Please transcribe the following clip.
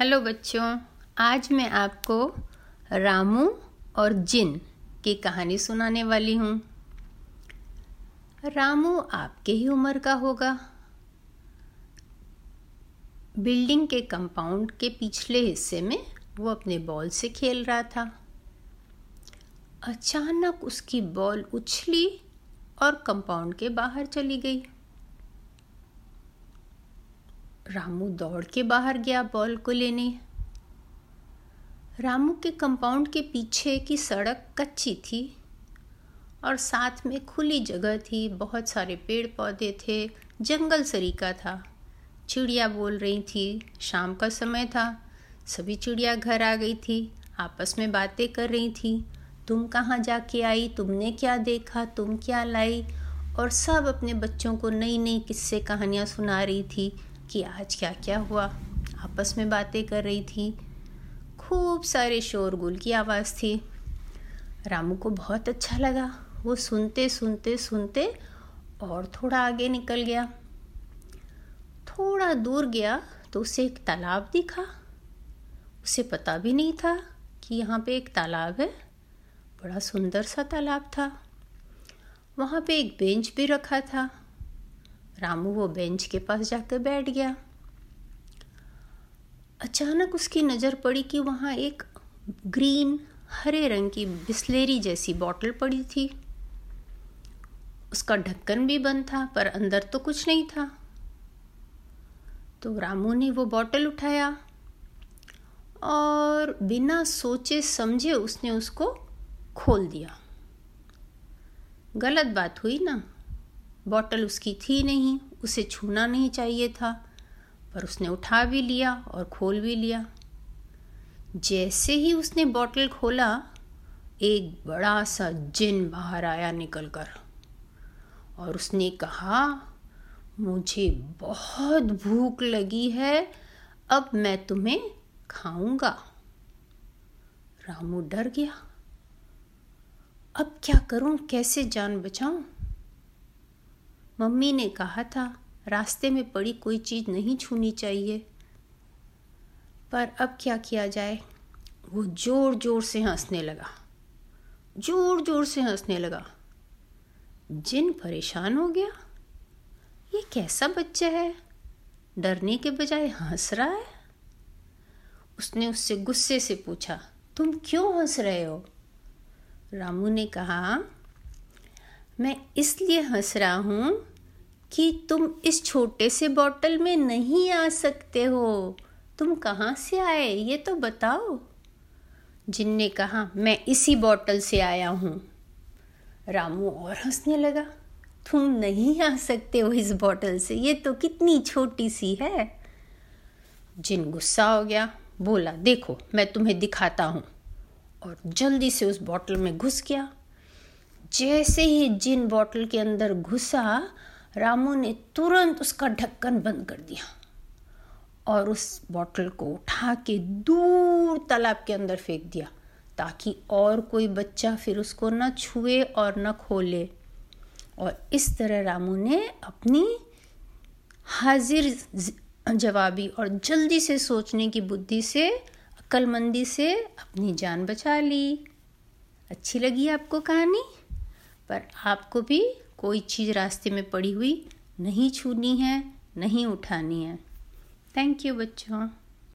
Hello बच्चों, आज मैं आपको रामू और जिन की कहानी सुनाने वाली हूँ। रामू आपके ही उम्र का होगा। बिल्डिंग के कंपाउंड के पिछले हिस्से में वो अपने बॉल से खेल रहा था। अचानक उसकी बॉल उछली और कंपाउंड के बाहर चली गई। रामू दौड़ के बाहर गया बॉल को लेने। रामू के कंपाउंड के पीछे की सड़क कच्ची थी और साथ में खुली जगह थी। बहुत सारे पेड़ पौधे थे, जंगल सरीका था। चिड़िया बोल रही थी, शाम का समय था। सभी चिड़िया घर आ गई थी, आपस में बातें कर रही थी। तुम कहाँ जाके आई, तुमने क्या देखा, तुम क्या लाई? और सब अपने बच्चों को नई नई किस्से कहानियाँ सुना रही थी। कि आज क्या क्या हुआ। आपस में बातें कर रही थी। खूब सारे शोरगुल की आवाज़ थी। रामू को बहुत अच्छा लगा। वो सुनते सुनते सुनते और थोड़ा आगे निकल गया। थोड़ा दूर गया तो उसे एक तालाब दिखा। उसे पता भी नहीं था कि यहाँ पे एक तालाब है। बड़ा सुंदर सा तालाब था। वहाँ पे एक बेंच भी रखा था। रामू वो बेंच के पास जाकर बैठ गया। अचानक उसकी नज़र पड़ी कि वहाँ एक ग्रीन, हरे रंग की बिस्लेरी जैसी बॉटल पड़ी थी। उसका ढक्कन भी बंद था, पर अंदर तो कुछ नहीं था। तो रामू ने वो बॉटल उठाया और बिना सोचे समझे उसने उसको खोल दिया। गलत बात हुई ना? बॉटल उसकी थी नहीं, उसे छूना नहीं चाहिए था, पर उसने उठा भी लिया और खोल भी लिया। जैसे ही उसने बॉटल खोला, एक बड़ा सा जिन बाहर आया निकलकर और उसने कहा, मुझे बहुत भूख लगी है, अब मैं तुम्हें खाऊँगा। रामू डर गया। अब क्या करूँ? कैसे जान बचाऊं? मम्मी ने कहा था, रास्ते में पड़ी कोई चीज़ नहीं छूनी चाहिए। पर अब क्या किया जाए? वो ज़ोर ज़ोर से हंसने लगा। ज़ोर ज़ोर से हंसने लगा। जिन परेशान हो गया? ये कैसा बच्चा है? डरने के बजाय हंस रहा है? उसने उससे गुस्से से पूछा, तुम क्यों हंस रहे हो? रामू ने कहा, मैं इसलिए हंस रहा हूँ कि तुम इस छोटे से बॉटल में नहीं आ सकते हो। तुम कहाँ से आए, ये तो बताओ। जिनने कहा, मैं इसी बॉटल से आया हूँ। रामू और हंसने लगा, तुम नहीं आ सकते हो इस बॉटल से, ये तो कितनी छोटी सी है। जिन गुस्सा हो गया, बोला, देखो, मैं तुम्हें दिखाता हूँ। और जल्दी से उस बॉटल में घुस गया। जैसे ही जिन बॉटल के अंदर घुसा रामू ने तुरंत उसका ढक्कन बंद कर दिया और उस बॉटल को उठा के दूर तालाब के अंदर फेंक दिया ताकि और कोई बच्चा फिर उसको न छुए और न खोले। और इस तरह रामू ने अपनी हाजिर जवाबी और जल्दी से सोचने की बुद्धि से अक्लमंदी से अपनी जान बचा ली। अच्छी लगी आपको कहानी? पर आपको भी कोई चीज़ रास्ते में पड़ी हुई नहीं छूनी है, नहीं उठानी है। थैंक यू बच्चों।